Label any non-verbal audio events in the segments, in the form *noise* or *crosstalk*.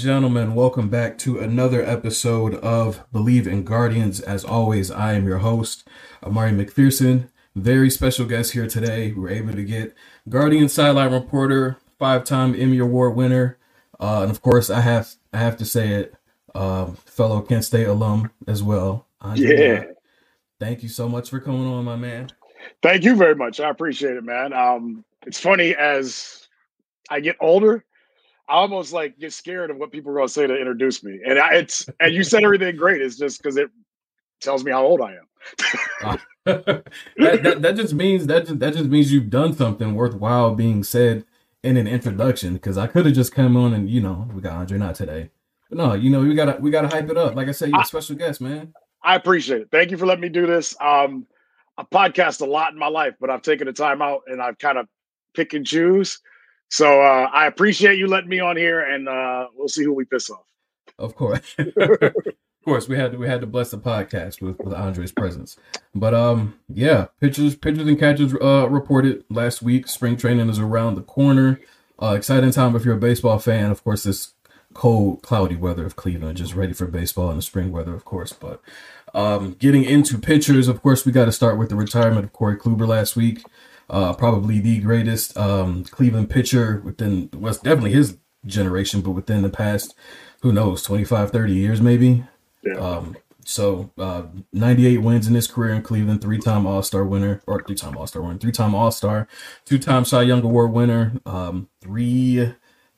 Gentlemen, welcome back to another episode of Believe in Guardians. As always, I am your host, Amari McPherson. Very special guest here today. We were able to get Guardian sideline reporter, five-time Emmy Award winner, uh, and of course, I have I have to say it, uh, fellow Kent State alum as well. Andre, yeah. Thank you so much for coming on, my man. Thank you very much. I appreciate it, man. Um, it's funny as I get older I almost like get scared of what people are going to say to introduce me. And I, it's and you said everything great. It's just because it tells me how old I am. that, that, that just means that just, that just means you've done something worthwhile being said in an introduction. Because I could have just come on and you know we got Andre Knott today, but no, you know we gotta we gotta hype it up. Like I said, you're I, a special guest, man. I appreciate it. Thank you for letting me do this. Um, I podcast a lot in my life, but I've taken the time out and I've kind of pick and choose. So uh, I appreciate you letting me on here, and uh, we'll see who we piss off. Of course, *laughs* of course, we had to, we had to bless the podcast with, with Andre's presence. But um, yeah, pitchers, pitchers and catchers uh, reported last week. Spring training is around the corner. Uh, exciting time if you're a baseball fan. Of course, this cold, cloudy weather of Cleveland, just ready for baseball and the spring weather, of course. But um, getting into pitchers, of course, we got to start with the retirement of Corey Kluber last week uh, probably the greatest um, Cleveland pitcher within was definitely his generation, but within the past, who knows, 25, 30 years maybe. Yeah. Um, so uh, 98 wins in his career in Cleveland, three-time All-Star winner, or three-time All-Star winner, three-time All-Star, two-time Cy Young Award winner, um, three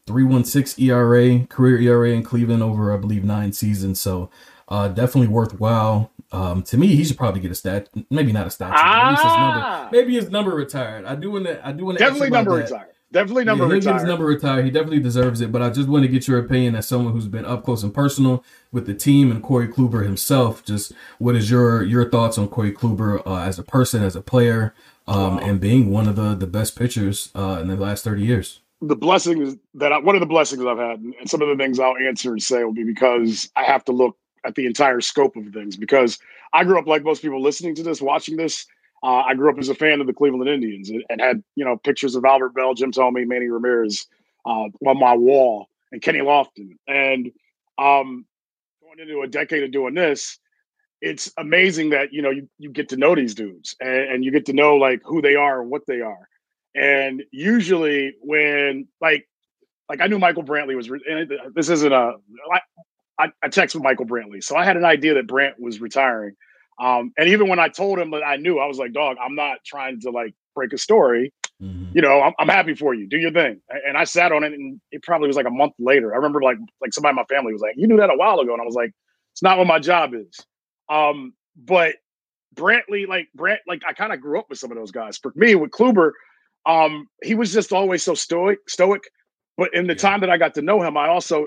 316 ERA, career ERA in Cleveland over, I believe, nine seasons. So uh, definitely worthwhile. Um, to me, he should probably get a stat. Maybe not a statue. Ah! Maybe, his number, ah! maybe his number retired. I do want to. I do want to. Definitely number retired. Definitely number yeah, retired. His number retired. He definitely deserves it. But I just want to get your opinion as someone who's been up close and personal with the team and Corey Kluber himself. Just what is your your thoughts on Corey Kluber uh, as a person, as a player, um, wow. and being one of the the best pitchers uh, in the last thirty years? The blessings that I, one of the blessings I've had, and some of the things I'll answer and say will be because I have to look at the entire scope of things because I grew up like most people listening to this, watching this. Uh, I grew up as a fan of the Cleveland Indians and, and, had you know pictures of Albert Belle, Jim Thome, Manny Ramirez uh, on my wall, and Kenny Lofton. And um, going into a decade of doing this, it's amazing that you know you, you get to know these dudes and, and you get to know like who they are and what they are. And usually when like like I knew Michael Brantley was, and this isn't a. I, I, texted Michael Brantley. So I had an idea that Brant was retiring. Um, and even when I told him that I knew, I was like, dog, I'm not trying to like break a story. Mm-hmm. You know, I'm, I'm, happy for you. Do your thing. And I sat on it and it probably was like a month later. I remember like like somebody in my family was like, you knew that a while ago. And I was like, it's not what my job is. Um, but Brantley, like Brant, like I kind of grew up with some of those guys. For me, with Kluber, um, he was just always so stoic, stoic. But in the time that I got to know him, I also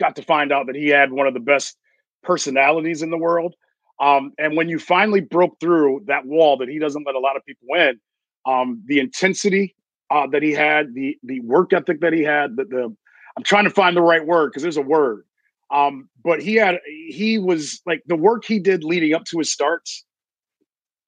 got to find out that he had one of the best personalities in the world. Um, and when you finally broke through that wall that he doesn't let a lot of people in, um, the intensity uh, that he had, the the work ethic that he had, the, the I'm trying to find the right word because there's a word. Um, but he had he was like the work he did leading up to his starts.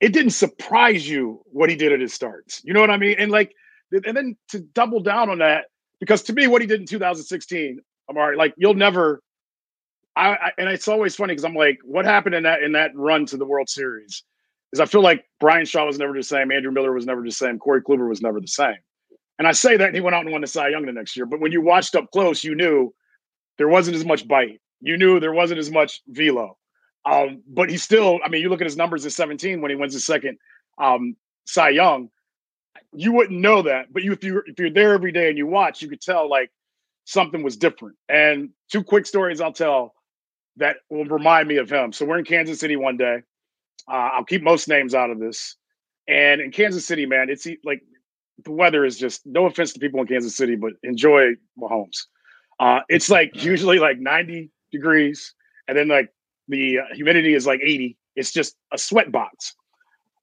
It didn't surprise you what he did at his starts. You know what I mean? And like, and then to double down on that, because to me, what he did in 2016 I'm all right. Like you'll never. I, I and it's always funny because I'm like, what happened in that in that run to the World Series? Is I feel like Bryan Shaw was never the same, Andrew Miller was never the same, Corey Kluber was never the same. And I say that and he went out and won the Cy Young the next year. But when you watched up close, you knew there wasn't as much bite. You knew there wasn't as much velo. Um, but he still, I mean, you look at his numbers at 17 when he wins his second um, Cy Young. You wouldn't know that, but you if you if you're there every day and you watch, you could tell like something was different. And two quick stories I'll tell that will remind me of him. So we're in Kansas City one day. Uh, I'll keep most names out of this. And in Kansas City, man, it's like the weather is just no offense to people in Kansas City, but enjoy Mahomes. Uh, it's like *laughs* usually like 90 degrees, and then like the uh, humidity is like 80, It's just a sweat box.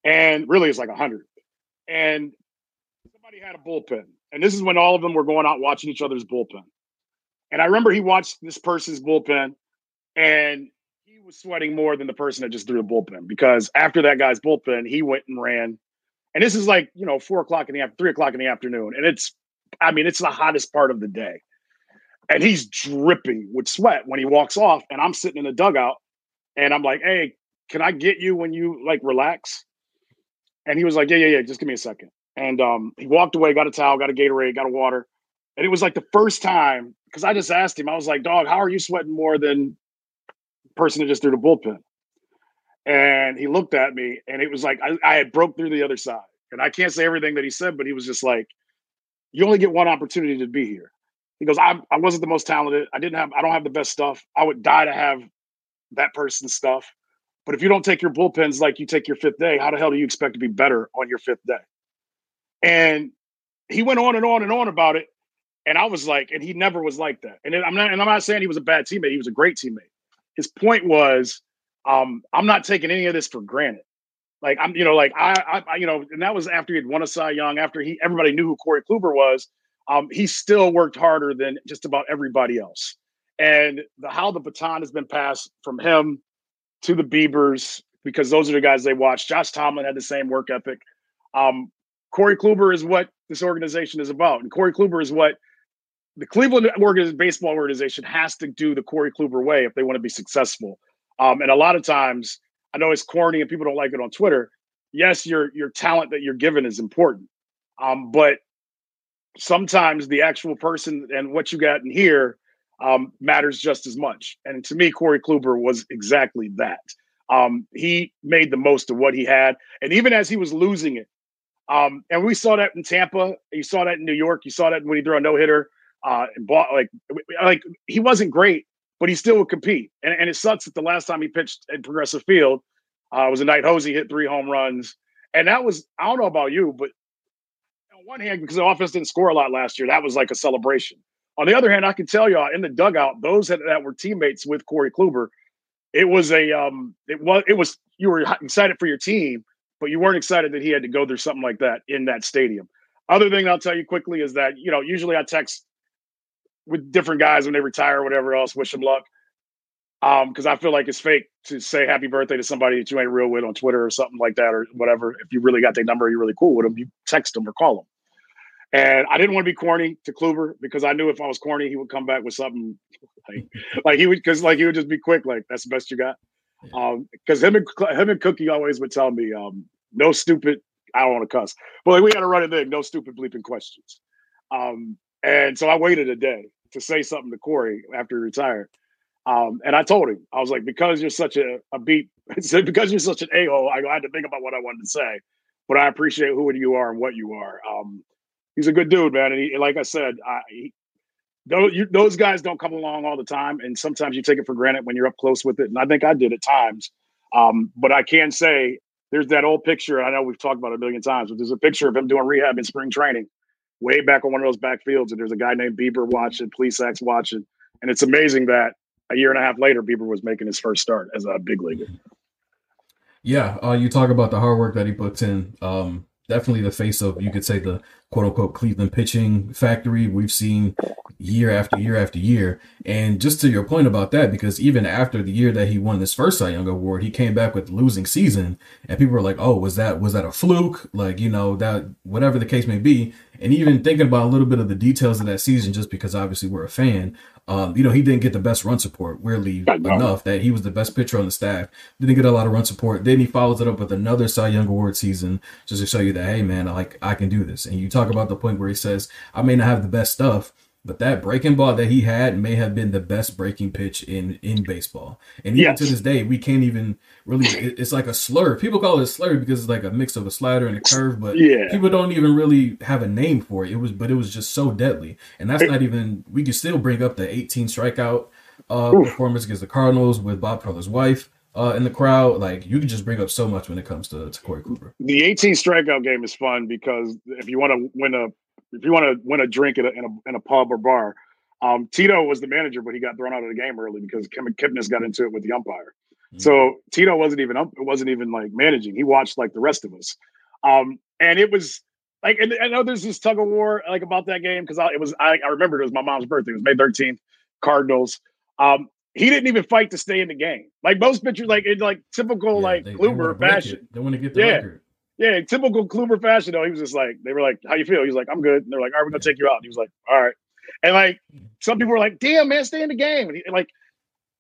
And really, it's like 100. And somebody had a bullpen. And this is when all of them were going out watching each other's bullpen. And I remember he watched this person's bullpen and he was sweating more than the person that just threw the bullpen because after that guy's bullpen, he went and ran. And this is like, you know, four o'clock in the afternoon, three o'clock in the afternoon. And it's, I mean, it's the hottest part of the day. And he's dripping with sweat when he walks off. And I'm sitting in the dugout and I'm like, hey, can I get you when you like relax? And he was like, yeah, yeah, yeah, just give me a second. And um, he walked away, got a towel, got a Gatorade, got a water. And it was like the first time, because I just asked him, I was like, dog, how are you sweating more than the person that just threw the bullpen? And he looked at me and it was like I, I had broke through the other side. And I can't say everything that he said, but he was just like, you only get one opportunity to be here. He goes, I, I wasn't the most talented. I didn't have, I don't have the best stuff. I would die to have that person's stuff. But if you don't take your bullpens like you take your fifth day, how the hell do you expect to be better on your fifth day? And he went on and on and on about it. And I was like, and he never was like that. And I'm not, and I'm not saying he was a bad teammate. He was a great teammate. His point was, um, I'm not taking any of this for granted. Like I'm, you know, like I, I, you know, and that was after he had won a Cy Young, after he everybody knew who Corey Kluber was. Um, he still worked harder than just about everybody else. And the how the baton has been passed from him to the Biebers, because those are the guys they watch. Josh Tomlin had the same work ethic. Um, Corey Kluber is what this organization is about. And Corey Kluber is what the Cleveland baseball organization has to do the Corey Kluber way if they want to be successful. Um, and a lot of times, I know it's corny and people don't like it on Twitter. Yes, your your talent that you're given is important, um, but sometimes the actual person and what you got in here um, matters just as much. And to me, Corey Kluber was exactly that. Um, he made the most of what he had, and even as he was losing it, um, and we saw that in Tampa. You saw that in New York. You saw that when he threw a no hitter. Uh, bought like like he wasn't great, but he still would compete. And, and it sucks that the last time he pitched at Progressive Field uh, was a night Hosey hit three home runs, and that was I don't know about you, but on one hand, because the offense didn't score a lot last year, that was like a celebration. On the other hand, I can tell y'all in the dugout, those that, that were teammates with Corey Kluber, it was a um, it was it was you were excited for your team, but you weren't excited that he had to go through something like that in that stadium. Other thing I'll tell you quickly is that, you know, usually I text with different guys when they retire or whatever else, wish them luck. Um, because I feel like it's fake to say happy birthday to somebody that you ain't real with on Twitter or something like that or whatever. If you really got their number, you're really cool with them, you text them or call them. And I didn't want to be corny to Kluber because I knew if I was corny, he would come back with something like, *laughs* like he would, because like he would just be quick, like that's the best you got. Um, because him and him and Cookie always would tell me, um, no stupid. I don't want to cuss, but like, we got to run it in. No stupid bleeping questions. Um, and so I waited a day to say something to Corey after he retired. Um, and I told him, I was like, because you're such a, a beat, *laughs* because you're such an a hole, I had to think about what I wanted to say. But I appreciate who you are and what you are. Um, he's a good dude, man. And he, like I said, I, he, those, you, those guys don't come along all the time, and sometimes you take it for granted when you're up close with it. And I think I did at times. Um, but I can say there's that old picture. I know we've talked about it a million times, but there's a picture of him doing rehab in spring training, way back on one of those back fields. And there's a guy named Bieber watching, Plesac watching, and it's amazing that a year and a half later, Bieber was making his first start as a big leaguer. Yeah, uh, you talk about the hard work that he puts in. Um, definitely the face of you could say the quote unquote Cleveland pitching factory we've seen year after year after year. And just to your point about that, because even after the year that he won this first Cy Young award, he came back with losing season, and people were like, "Oh, was that was that a fluke?" Like you know that whatever the case may be. And even thinking about a little bit of the details of that season, just because obviously we're a fan, um, you know, he didn't get the best run support, weirdly enough, that he was the best pitcher on the staff. Didn't get a lot of run support. Then he follows it up with another Cy Young Award season just to show you that, hey, man, like I can do this. And you talk about the point where he says, I may not have the best stuff, but that breaking ball that he had may have been the best breaking pitch in in baseball. And even yes. to this day, we can't even really. it's like a slur. People call it a slur because it's like a mix of a slider and a curve, but yeah. people don't even really have a name for it. It was, but it was just so deadly. And that's not even. We can still bring up the 18 strikeout uh, performance against the Cardinals with Bob Preller's wife. Uh, in the crowd, like you can just bring up so much when it comes to, to Corey Kluber. The 18 strikeout game is fun because if you want to win a if you want to win a drink at a, in, a, in a pub or bar, um, Tito was the manager, but he got thrown out of the game early because Kim Kipnis got into it with the umpire. Mm-hmm. So Tito wasn't even up, wasn't even like managing. He watched like the rest of us. Um, and it was like, and I know there's this tug of war like about that game because it was I, I remember it was my mom's birthday. It was May 13th, Cardinals. Um, he didn't even fight to stay in the game. Like most pitchers, like in like typical yeah, like they, Kluber they fashion. They want to get the yeah. record. Yeah, typical Kluber fashion though. He was just like, they were like, How you feel? He was like, I'm good. And they're like, All right, we're gonna take you out. And he was like, All right. And like some people were like, damn man, stay in the game. And, he, like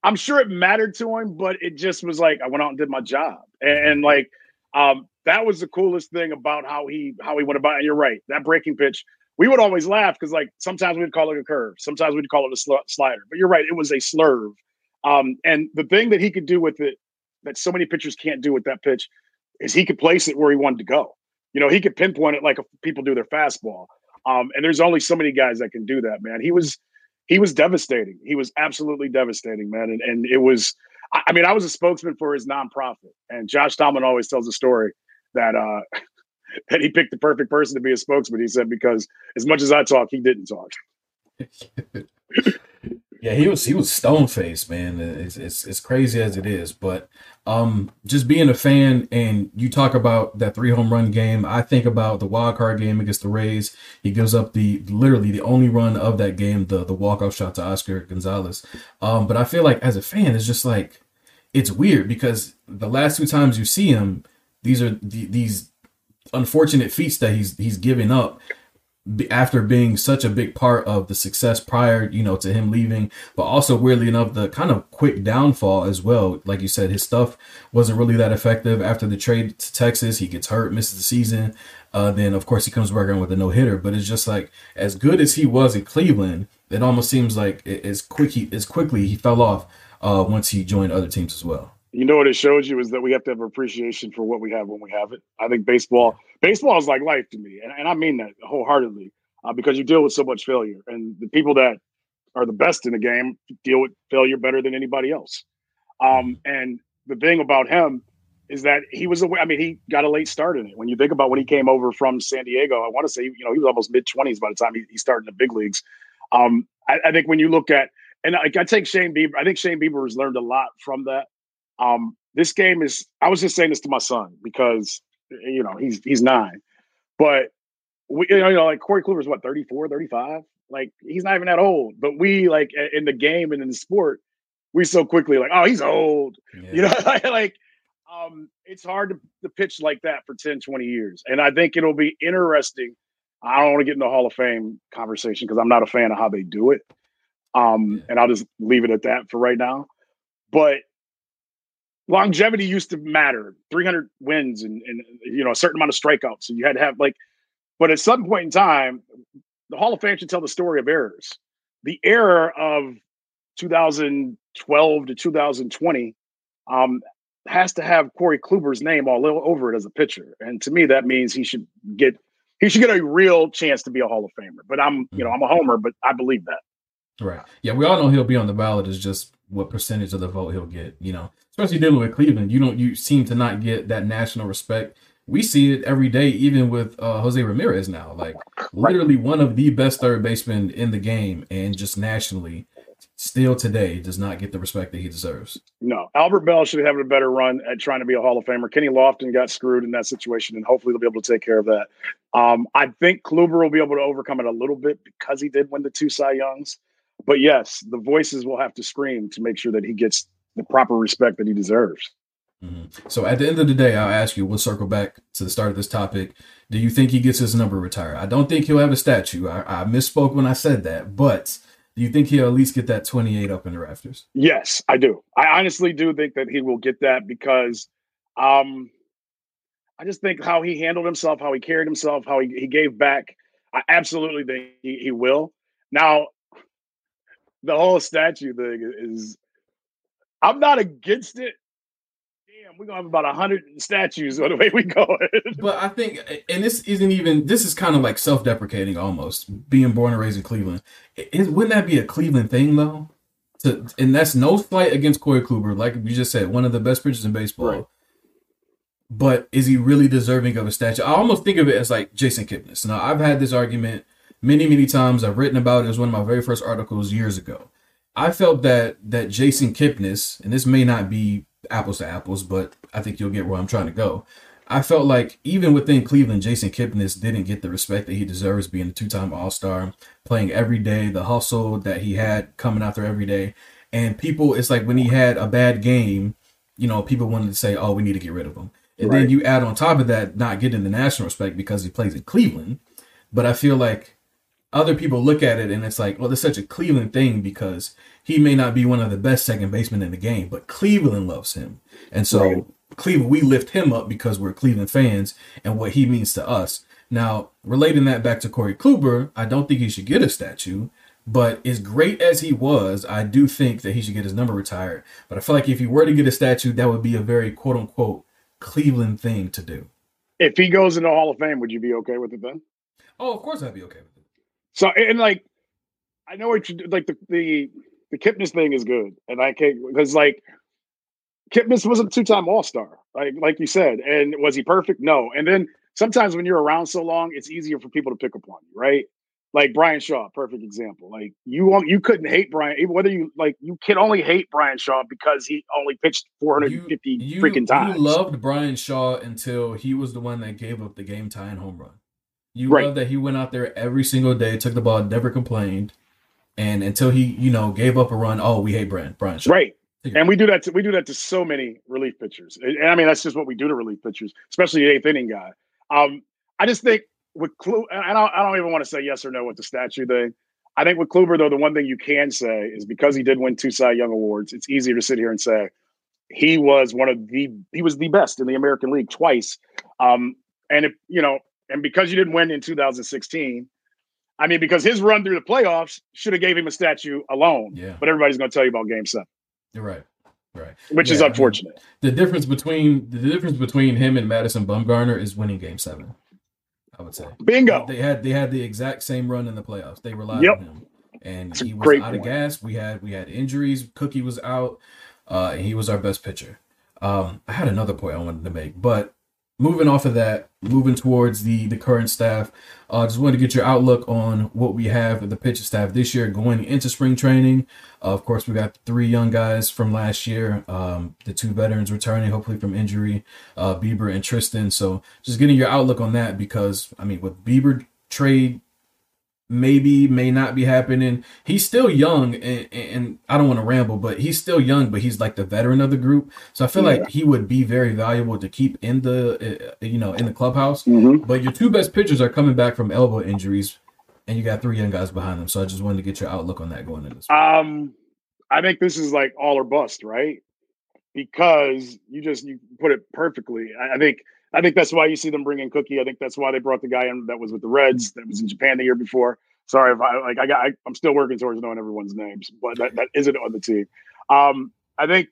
I'm sure it mattered to him, but it just was like I went out and did my job. And, and like um that was the coolest thing about how he how he went about. And you're right, that breaking pitch. We would always laugh because like sometimes we'd call it a curve, sometimes we'd call it a sl- slider. But you're right, it was a slurve. Um, and the thing that he could do with it that so many pitchers can't do with that pitch is he could place it where he wanted to go. You know, he could pinpoint it like people do their fastball. Um, and there's only so many guys that can do that, man. He was he was devastating. He was absolutely devastating, man. And and it was I mean, I was a spokesman for his nonprofit. And Josh Tomlin always tells a story that uh *laughs* that he picked the perfect person to be a spokesman. He said because as much as I talk, he didn't talk. *laughs* yeah, he was he was stone faced, man. It's, it's it's crazy as it is, but um, just being a fan and you talk about that three home run game, I think about the wild card game against the Rays. He gives up the literally the only run of that game, the the walk off shot to Oscar Gonzalez. Um, but I feel like as a fan, it's just like it's weird because the last two times you see him, these are the, these unfortunate feats that he's he's giving up after being such a big part of the success prior, you know, to him leaving, but also weirdly enough, the kind of quick downfall as well. Like you said, his stuff wasn't really that effective after the trade to Texas. He gets hurt, misses the season. Uh, then of course he comes back around with a no hitter. But it's just like as good as he was in Cleveland, it almost seems like as quick he, as quickly he fell off uh, once he joined other teams as well. You know what it shows you is that we have to have appreciation for what we have when we have it. I think baseball, baseball is like life to me, and, and I mean that wholeheartedly uh, because you deal with so much failure, and the people that are the best in the game deal with failure better than anybody else. Um, and the thing about him is that he was aware. I mean, he got a late start in it. When you think about when he came over from San Diego, I want to say you know he was almost mid twenties by the time he, he, started in the big leagues. Um, I, I, think when you look at and I, I take Shane Bieber, I think Shane Bieber has learned a lot from that. Um, this game is I was just saying this to my son because you know he's he's nine, but we you know you know like Corey Kluber's what 34, 35? Like he's not even that old, but we like in the game and in the sport, we so quickly like oh he's old, *laughs* yeah. you know like um it's hard to, to pitch like that for 10, 20 years, and I think it'll be interesting. I don't want to get into the Hall of Fame conversation because I'm not a fan of how they do it. Um, yeah. and I'll just leave it at that for right now. But longevity used to matter. 300 wins and, and you know a certain amount of strikeouts so you had to have like but at some point in time the hall of fame should tell the story of errors. The error of 2012 to 2020 um, has to have corey kluber's name all over it as a pitcher and to me that means he should get he should get a real chance to be a hall of famer but i'm you know i'm a homer but i believe that. Right. Yeah we all know he'll be on the ballot is just what percentage of the vote he'll get you know especially dealing with Cleveland, you don't you seem to not get that national respect. We see it every day, even with uh, Jose Ramirez now. Like literally one of the best third basemen in the game, and just nationally, still today does not get the respect that he deserves. No, Albert Belle should have a better run at trying to be a Hall of Famer. Kenny Lofton got screwed in that situation, and hopefully they'll be able to take care of that. Um, I think Kluber will be able to overcome it a little bit because he did win the two Cy Youngs. But yes, the voices will have to scream to make sure that he gets the proper respect that he deserves. Mm-hmm. So at the end of the day, I'll ask you, we'll circle back to the start of this topic. Do you think he gets his number retired? I don't think he'll have a statue. I, I misspoke when I said that, but do you think he'll at least get that 28 up in the rafters? Yes, I do. I honestly do think that he will get that because um, I just think how he handled himself, how he carried himself, how he, he gave back. I absolutely think he, he will. Now, the whole statue thing is I'm not against it. Damn, we're gonna have about a hundred statues *laughs* the way we go. but I think, and this isn't even. This is kind of like self-deprecating almost. Being born and raised in Cleveland, it, wouldn't that be a Cleveland thing though? To and that's no fight against Corey Kluber, like you just said, one of the best pitchers in baseball. Right. But is he really deserving of a statue? I almost think of it as like Jason Kipnis. Now I've had this argument many, many times. I've written about it. It was one of my very first articles years ago I felt that that Jason Kipnis, and this may not be apples to apples, but I think you'll get where I'm trying to go. I felt like even within Cleveland, Jason Kipnis didn't get the respect that he deserves being a two time All Star, playing every day, the hustle that he had coming out there every day. And people, it's like when he had a bad game, you know, people wanted to say, oh, we need to get rid of him. And right. then you add on top of that, not getting the national respect because he plays in Cleveland. But I feel like other people look at it and it's like, well, it's such a Cleveland thing because he may not be one of the best second basemen in the game, but Cleveland loves him. And so right. Cleveland, we lift him up because we're Cleveland fans and what he means to us. Now, relating that back to Corey Kluber, I don't think he should get a statue, but as great as he was, I do think that he should get his number retired. But I feel like if he were to get a statue, that would be a very quote unquote Cleveland thing to do. If he goes into Hall of Fame, would you be okay with it then? Oh, of course I'd be okay with it. So and like I know what you like the the the Kipnis thing is good, and I can't because like Kipnis was a two-time All-Star, like like you said. And was he perfect? No. And then sometimes when you're around so long, it's easier for people to pick up on you, right? Like Bryan Shaw, perfect example. Like you you couldn't hate Bryan, whether you like you can only hate Bryan Shaw because he only pitched 450 you, you, freaking times. You loved Bryan Shaw until he was the one that gave up the game tying home run. You right. loved that he went out there every single day, took the ball, never complained, and until he, you know, gave up a run. Oh, we hate Bryan Bryan Shaw. Right. And we do that. To, we do that to so many relief pitchers. And I mean, that's just what we do to relief pitchers, especially the eighth inning guy. Um, I just think with Kluber, I don't, I don't even want to say yes or no with the statue thing. I think with Kluber, though, the one thing you can say is because he did win two Cy Young awards, it's easier to sit here and say he was one of the he was the best in the American League twice. Um, and if you know, and because you didn't win in 2016, I mean, because his run through the playoffs should have gave him a statue alone. Yeah. But everybody's going to tell you about Game Seven. You're right. Right. Which yeah, is unfortunate. I mean, the difference between the difference between him and Madison Bumgarner is winning Game Seven. I would say. Bingo. They had they had the exact same run in the playoffs. They relied yep. on him, and That's he was out point. of gas. We had we had injuries. Cookie was out, uh, and he was our best pitcher. Um, I had another point I wanted to make, but moving off of that, moving towards the the current staff, uh, just wanted to get your outlook on what we have of the pitching staff this year going into spring training. Uh, of course, we got three young guys from last year, um, the two veterans returning, hopefully from injury, uh, Bieber and Triston. So just getting your outlook on that because I mean, with Bieber trade maybe may not be happening. He's still young, and, and I don't want to ramble, but he's still young, but he's like the veteran of the group. So I feel yeah. like he would be very valuable to keep in the uh, you know in the clubhouse. Mm-hmm. But your two best pitchers are coming back from elbow injuries, and you got three young guys behind them. So I just wanted to get your outlook on that going into this. Um, I think this is like all or bust, right? Because you just you put it perfectly. I, I think. I think that's why you see them bringing Cookie. I think that's why they brought the guy in that was with the Reds, that was in Japan the year before. Sorry if I like I got I, am still working towards knowing everyone's names, but that, that isn't on the team. Um, I think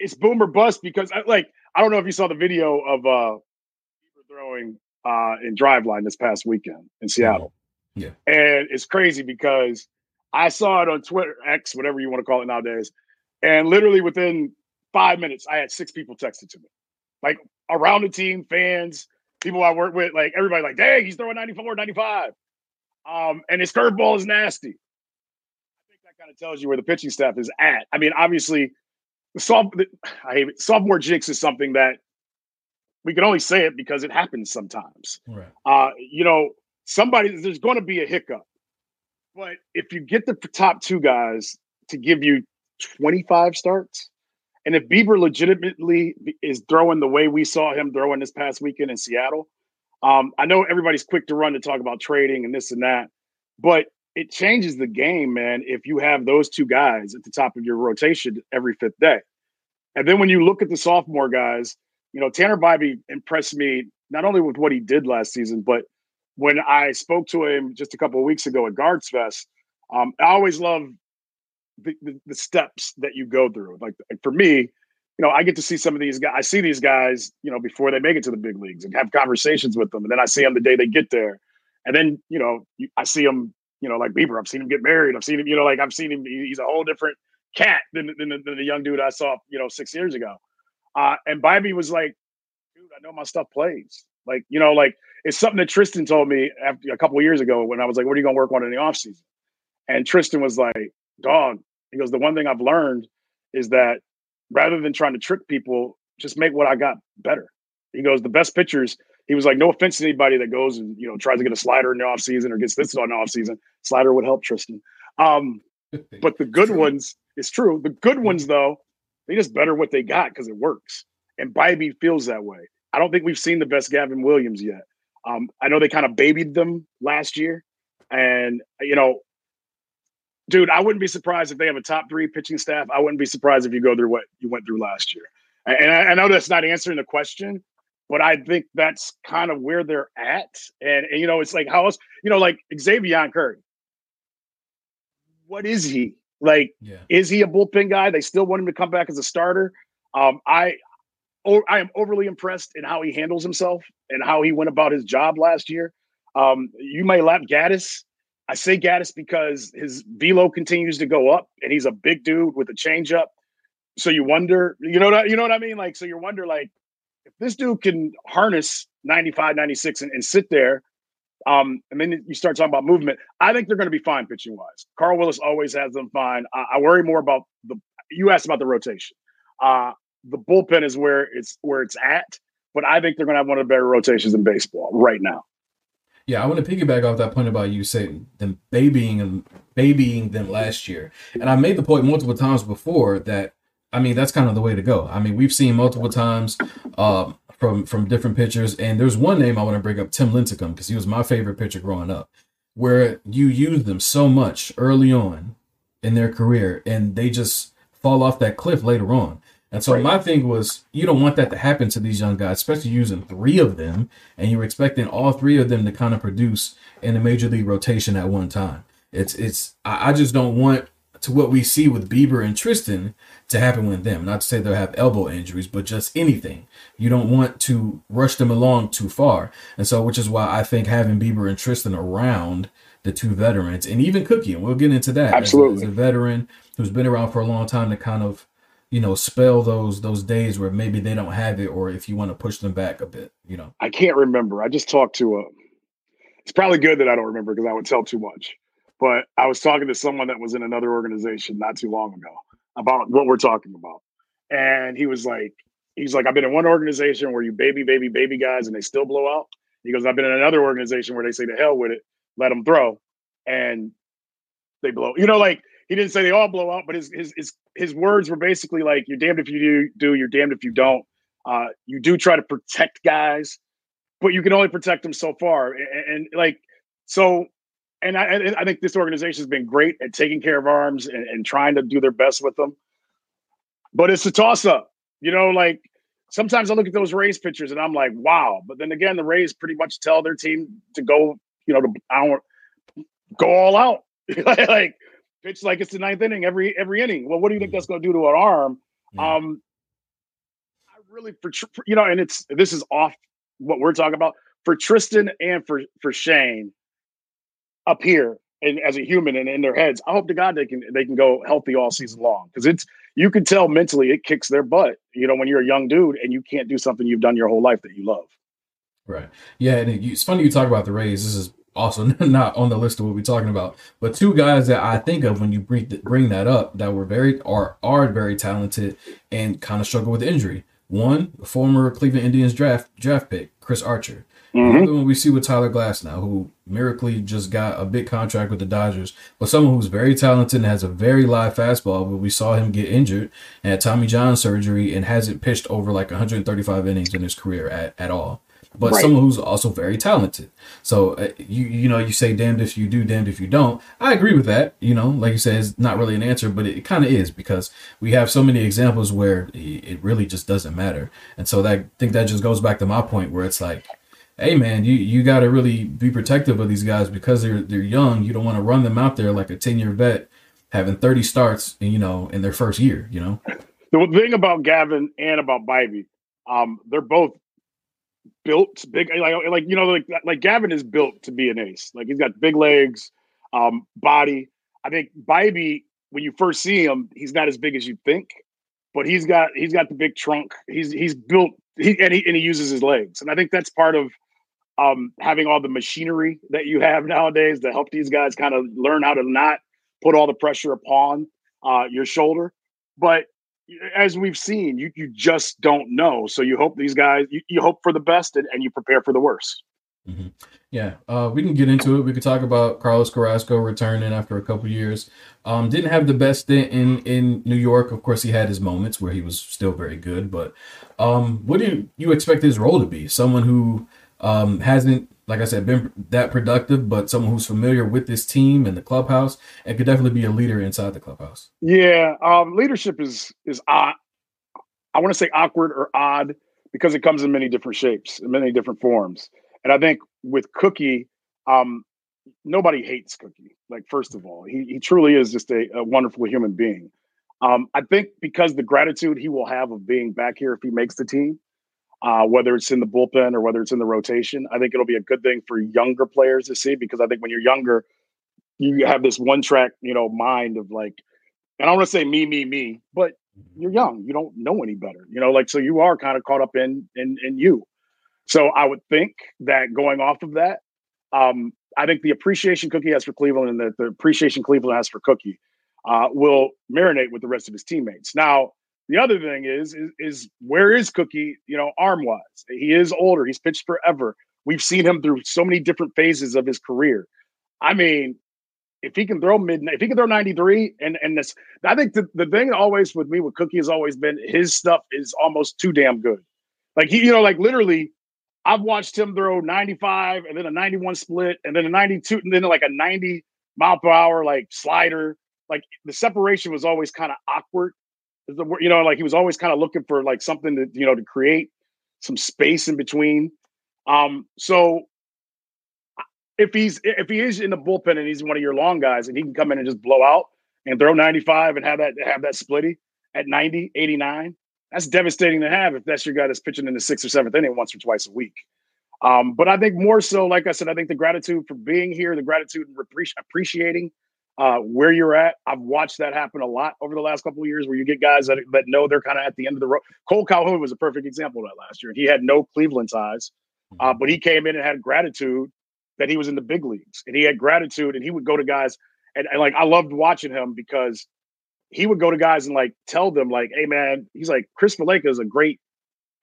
it's boom or bust because I like I don't know if you saw the video of uh throwing uh in Driveline this past weekend in Seattle. Yeah. And it's crazy because I saw it on Twitter, X, whatever you want to call it nowadays. And literally within five minutes, I had six people texted to me. Like around the team, fans, people I work with, like everybody, like, dang, he's throwing 94, 95. Um, and his curveball is nasty. I think that kind of tells you where the pitching staff is at. I mean, obviously, the soft, the, I hate it. Sophomore jinx is something that we can only say it because it happens sometimes. Right. Uh, you know, somebody there's going to be a hiccup, but if you get the top two guys to give you 25 starts, and if Bieber legitimately is throwing the way we saw him throwing this past weekend in Seattle, um, I know everybody's quick to run to talk about trading and this and that, but it changes the game, man, if you have those two guys at the top of your rotation every fifth day. And then when you look at the sophomore guys, you know, Tanner Bibee impressed me not only with what he did last season, but when I spoke to him just a couple of weeks ago at Guards Fest, um, I always love the, the, steps that you go through. Like for me, you know, I get to see some of these guys. I see these guys, you know, before they make it to the big leagues and have conversations with them. And then I see them the day they get there. And then, you know, I see them, you know, like Bieber. I've seen him get married. I've seen him, you know, like I've seen him. He's a whole different cat than, than, than the young dude I saw, you know, six years ago. Uh, and Bibee was like, dude, I know my stuff plays. Like, you know, like it's something that Triston told me after a couple years ago when I was like, what are you going to work on in the offseason? And Triston was like, dog, he goes, the one thing I've learned is that rather than trying to trick people, just make what I got better. He goes, the best pitchers, he was like, no offense to anybody that goes and, you know, tries to get a slider in the offseason or gets this on the offseason. Slider would help Triston. Um, *laughs* but the good ones, it's true. The good ones, though, they just better what they got because it works. And Bibee feels that way. I don't think we've seen the best Gavin Williams yet. Um, I know they kind of babied them last year. And, you know, dude, I wouldn't be surprised if they have a top three pitching staff. I wouldn't be surprised if you go through what you went through last year. And I, I know that's not answering the question, but I think that's kind of where they're at. And, and, you know, it's like how else, you know, like Xzavion Curry. What is he? Like, yeah. is he a bullpen guy? They still want him to come back as a starter. Um, I, oh, I am overly impressed in how he handles himself and how he went about his job last year. Um, you may laugh Gaddis I say Gaddis because his velo continues to go up, and he's a big dude with a changeup. So you wonder, you know, what, you know what I mean? Like, so you wonder, like, if this dude can harness 95, 96 and, and sit there, um, and then you start talking about movement. I think they're going to be fine pitching wise. Carl Willis always has them fine. I, I worry more about the. You asked about the rotation. Uh, the bullpen is where it's where it's at, but I think they're going to have one of the better rotations in baseball right now. Yeah, I want to piggyback off that point about you saying them babying and babying them last year. And I made the point multiple times before that I mean that's kind of the way to go. I mean, we've seen multiple times uh, from from different pitchers, and there's one name I want to bring up, Tim Lincecum, because he was my favorite pitcher growing up, where you use them so much early on in their career, and they just fall off that cliff later on. And so right. my thing was, you don't want that to happen to these young guys, especially using three of them, and you're expecting all three of them to kind of produce in a major league rotation at one time. It's it's I, just don't want to what we see with Bieber and Triston to happen with them. Not to say they'll have elbow injuries, but just anything. You don't want to rush them along too far. And so which is why I think having Bieber and Triston around the two veterans and even Cookie, and we'll get into that. Absolutely. As, as a veteran who's been around for a long time to kind of you know spell those those days where maybe they don't have it or if you want to push them back a bit you know? I can't remember. I just talked to a it's probably good that i don't remember because i would tell too much. But i was talking to someone that was in another organization not too long ago about what we're talking about. And he was like he's like i've been in one organization where you baby baby baby guys and they still blow out. He goes i've been in another organization where they say to hell with it let them throw and they blow you know like he didn't say they all blow out, but his his his his words were basically like, "You're damned if you do, do you're damned if you don't." Uh, you do try to protect guys, but you can only protect them so far. And, and like so, and I I think this organization has been great at taking care of arms and, and trying to do their best with them. But it's a toss up, you know. Like sometimes I look at those Rays pictures and I'm like, wow. But then again, the Rays pretty much tell their team to go, you know, to I don't go all out. *laughs* like pitch like it's the ninth inning every every inning. Well, what do you think that's going to do to an arm? Yeah. Um, I really for you know, and it's this is off what we're talking about for Triston and for for Shane up here and as a human and in their heads. I hope to God they can they can go healthy all season long because it's you can tell mentally it kicks their butt. You know, when you're a young dude and you can't do something you've done your whole life that you love. Right. Yeah, and it, it's funny you talk about the Rays. This is also *laughs* not on the list of what we're talking about. But two guys that I think of when you bring bring that up that were very are are very talented and kind of struggle with injury. One, former Cleveland Indians draft draft pick Chris Archer. Mm-hmm. Another one we see with Tyler Glasnow, who miraculously just got a big contract with the Dodgers, but someone who's very talented and has a very live fastball. But we saw him get injured and had Tommy John surgery and hasn't pitched over like 135 innings in his career at, at all but right. someone who's also very talented. So uh, you you know you say damned if you do, damned if you don't. I agree with that. You know, like you said, it's not really an answer, but it, it kind of is because we have so many examples where it really just doesn't matter. And so that I think that just goes back to my point where it's like, hey man, you you got to really be protective of these guys because they're they're young. You don't want to run them out there like a ten year vet having thirty starts, you know, in their first year. You know. The thing about Gavin and about Bibee, um, they're both built big like like you know like like Gavin is built to be an ace. Like he's got big legs, um, body. I think Bibee, when you first see him, he's not as big as you think, but he's got he's got the big trunk. He's he's built he and he and he uses his legs, and I think that's part of um, having all the machinery that you have nowadays to help these guys kind of learn how to not put all the pressure upon uh, your shoulder. But as we've seen, you you just don't know. So you hope these guys, you, you hope for the best and, and you prepare for the worst. Mm-hmm. Yeah, uh, we can get into it. We could talk about Carlos Carrasco returning after a couple years. Um, didn't have the best stint in in New York. Of course, he had his moments where he was still very good. But um, what do you, you expect his role to be? Someone who um, hasn't, like I said, been that productive, but someone who's familiar with this team and the clubhouse, and could definitely be a leader inside the clubhouse. Yeah, um, leadership is is odd. I want to say awkward or odd because it comes in many different shapes, in many different forms. And I think with Cookie, um, nobody hates Cookie. Like, first of all, he, he truly is just a, a wonderful human being. Um, I think because the gratitude he will have of being back here if he makes the team, uh, whether it's in the bullpen or whether it's in the rotation, I think it'll be a good thing for younger players to see because I think when you're younger, you have this one track, you know, mind of like, and I don't want to say me, me, me, but you're young. You don't know any better, you know, like so you are kind of caught up in in in you. So I would think that going off of that, um, I think the appreciation Cookie has for Cleveland and the, the appreciation Cleveland has for Cookie uh, will marinate with the rest of his teammates. Now, the other thing is, is, is where is Cookie? You know, arm wise, he is older. He's pitched forever. We've seen him through so many different phases of his career. I mean, if he can throw mid, if he can throw 93, and and this, I think the, the thing always with me with Cookie has always been his stuff is almost too damn good. Like he, you know, like literally I've watched him throw 95 and then a 91 split and then a 92 and then like a 90 mile per hour like slider. Like the separation was always kind of awkward. You know, like he was always kind of looking for like something to, you know, to create some space in between. Um, so if he's if he is in the bullpen and he's one of your long guys and he can come in and just blow out and throw 95 and have that have that splitty at 90, 89, that's devastating to have if that's your guy that's pitching in the sixth or seventh inning once or twice a week. Um, but I think more so, like I said, I think the gratitude for being here, the gratitude and appreciating uh, where you're at. I've watched that happen a lot over the last couple of years, where you get guys that, that know they're kind of at the end of the road. Kole Calhoun was a perfect example of that last year. He had no Cleveland ties, uh, mm-hmm. but he came in and had gratitude that he was in the big leagues, and he had gratitude, and he would go to guys, and, and like I loved watching him because he would go to guys and like tell them like, "Hey man," he's like, "Chris Valaika is a great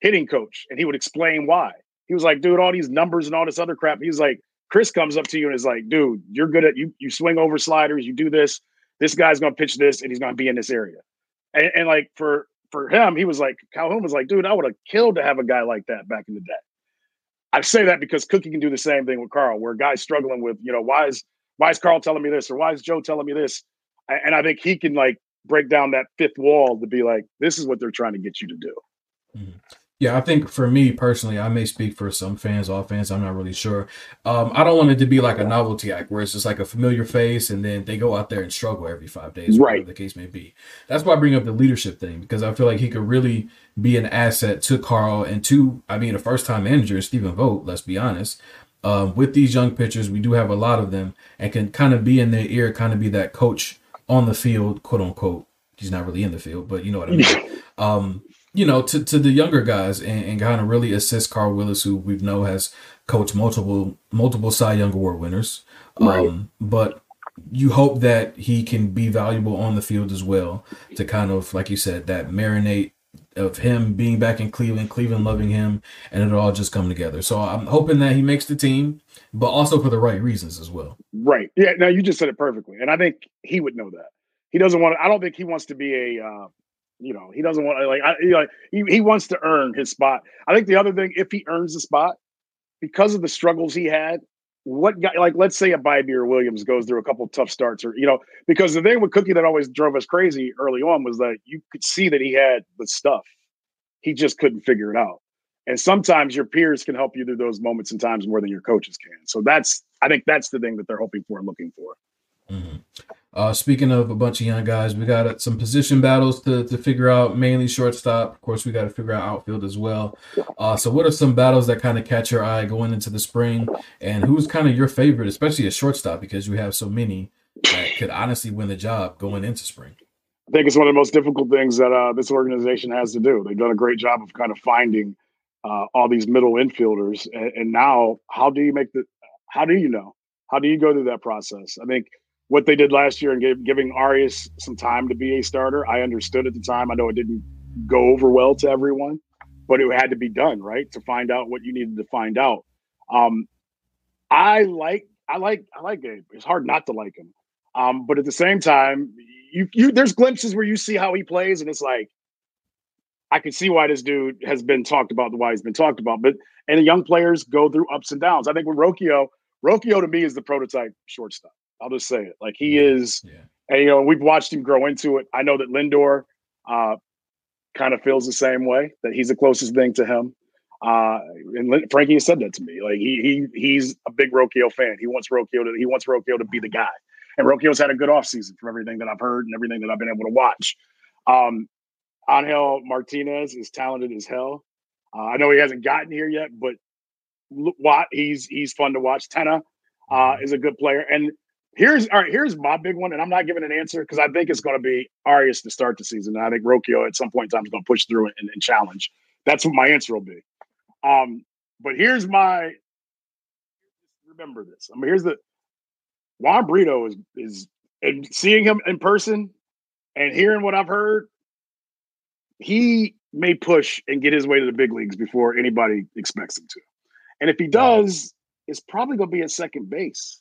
hitting coach," and he would explain why. He was like, "Dude, all these numbers and all this other crap." He's like, Chris comes up to you and is like, "Dude, you're good at you. You swing over sliders. You do this. This guy's gonna pitch this, and he's gonna be in this area." And, and like for for him, he was like, Calhoun was like, "Dude, I would have killed to have a guy like that back in the day." I say that because Cookie can do the same thing with Carl, where guys struggling with, you know, why is why is Carl telling me this or why is Joe telling me this? And I think he can like break down that fifth wall to be like, this is what they're trying to get you to do. Mm-hmm. Yeah, I think for me personally, I may speak for some fans, all fans, I'm not really sure. Um, I don't want it to be like a novelty act where it's just like a familiar face and then they go out there and struggle every five days, right. the case may be. That's why I bring up the leadership thing because I feel like he could really be an asset to Carl and to, I mean, a first time manager, Stephen Vogt, let's be honest. Um, with these young pitchers, we do have a lot of them and can kind of be in their ear, kind of be that coach on the field, quote unquote. He's not really in the field, but you know what I mean. *laughs* um, you know, to, to the younger guys and, and kind of really assist Carl Willis, who we know has coached multiple multiple Cy Young Award winners. Right. Um, but you hope that he can be valuable on the field as well to kind of, like you said, that marinate of him being back in Cleveland, Cleveland loving him, and it all just come together. So I'm hoping that he makes the team, but also for the right reasons as well. Right. Yeah. Now you just said it perfectly, and I think he would know that. He doesn't want. To, I don't think he wants to be a. Uh, you know, he doesn't want like. I, he wants to earn his spot. I think the other thing, if he earns the spot, because of the struggles he had, what guy like let's say a Bibee or Williams goes through a couple tough starts, or you know, because the thing with Cookie that always drove us crazy early on was that you could see that he had the stuff, he just couldn't figure it out. And sometimes your peers can help you through those moments and times more than your coaches can. So that's I think that's the thing that they're hoping for and looking for. Mm-hmm. Uh, speaking of a bunch of young guys, we got uh, some position battles to, to figure out, mainly shortstop. Of course, we got to figure out outfield as well. Uh, so, what are some battles that kind of catch your eye going into the spring? And who's kind of your favorite, especially a shortstop, because you have so many that could honestly win the job going into spring? I think it's one of the most difficult things that uh, this organization has to do. They've done a great job of kind of finding uh, all these middle infielders, and, and now how do you make the? How do you know? How do you go through that process? I think what they did last year and gave, giving Arias some time to be a starter. I understood at the time. I know it didn't go over well to everyone, but it had to be done, right? To find out what you needed to find out. Um, I like, I like, I like Gabe. It's hard not to like him. Um, but at the same time, you, you, there's glimpses where you see how he plays, and it's like, I can see why this dude has been talked about, the why he's been talked about. But and the young players go through ups and downs. I think with Rocchio, Rocchio to me is the prototype shortstop. I'll just say it. Like he is, yeah. and you know, we've watched him grow into it. I know that Lindor uh, kind of feels the same way. That he's the closest thing to him. Uh, and Frankie has said that to me. Like he he he's a big Rocchio fan. He wants Rocchio to he wants Rocchio to be the guy. And Rocchio's had a good offseason from everything that I've heard and everything that I've been able to watch. Um, Angel Martinez is talented as hell. Uh, I know he hasn't gotten here yet, but Watt, he's he's fun to watch. Tena uh, mm-hmm. is a good player, and here's all right. Here's my big one, and I'm not giving an answer because I think it's going to be Arias to start the season. And I think Rocchio at some point in time is going to push through and, and, challenge. That's what my answer will be. Um, but here's my remember this. I mean, here's the Juan Brito is is and seeing him in person and hearing what I've heard, he may push and get his way to the big leagues before anybody expects him to. And if he does, it's probably going to be at second base.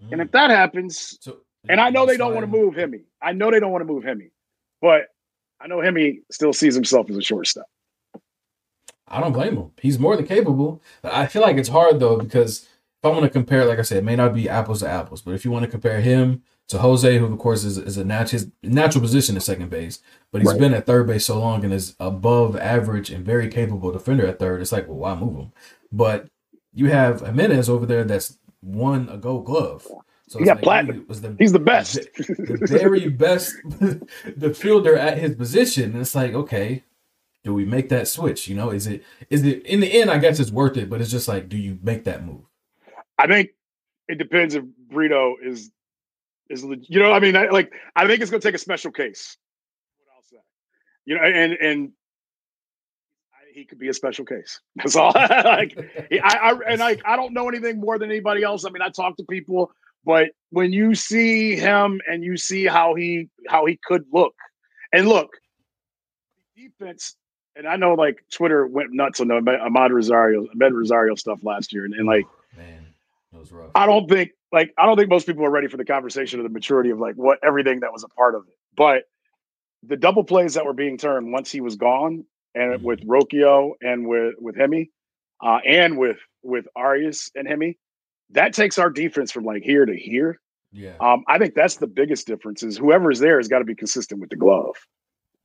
Mm. And if mm. that happens, so, and I know they don't want to move Hemi. I know they don't want to move Hemi, but I know Hemi still sees himself as a shortstop. I don't blame him. He's more than capable. I feel like it's hard though because if I want to compare, like I said, it may not be apples to apples, but if you want to compare him to Jose, who of course is, is a natural his natural position at second base, but he's right. been at third base so long and is above average and very capable defender at third. It's like, well, why move him? But you have Giménez over there that's won a Gold Glove. So he got like platinum. He was the, he's the best, the, the very best, *laughs* the fielder at his position. And it's like, okay, do we make that switch? You know, is it is it in the end? I guess it's worth it, but it's just like, do you make that move? I think it depends if Brito is is you know I mean I, like I think it's going to take a special case. What you know, and and he could be a special case. *laughs* That's all. *laughs* like I, I and I I don't know anything more than anybody else. I mean, I talk to people, but when you see him and you see how he how he could look, and look, defense. And I know like Twitter went nuts on the Amed Rosario, Amed Rosario stuff last year, and, and like, oh, man, that was rough. I don't think like I don't think most people are ready for the conversation of the maturity of like what everything that was a part of it. But the double plays that were being turned once he was gone, and mm-hmm. with Rocchio and with with Hemi, uh, and with with Arias and Hemi, that takes our defense from like here to here. Yeah, um, I think that's the biggest difference. Is whoever is there has got to be consistent with the glove.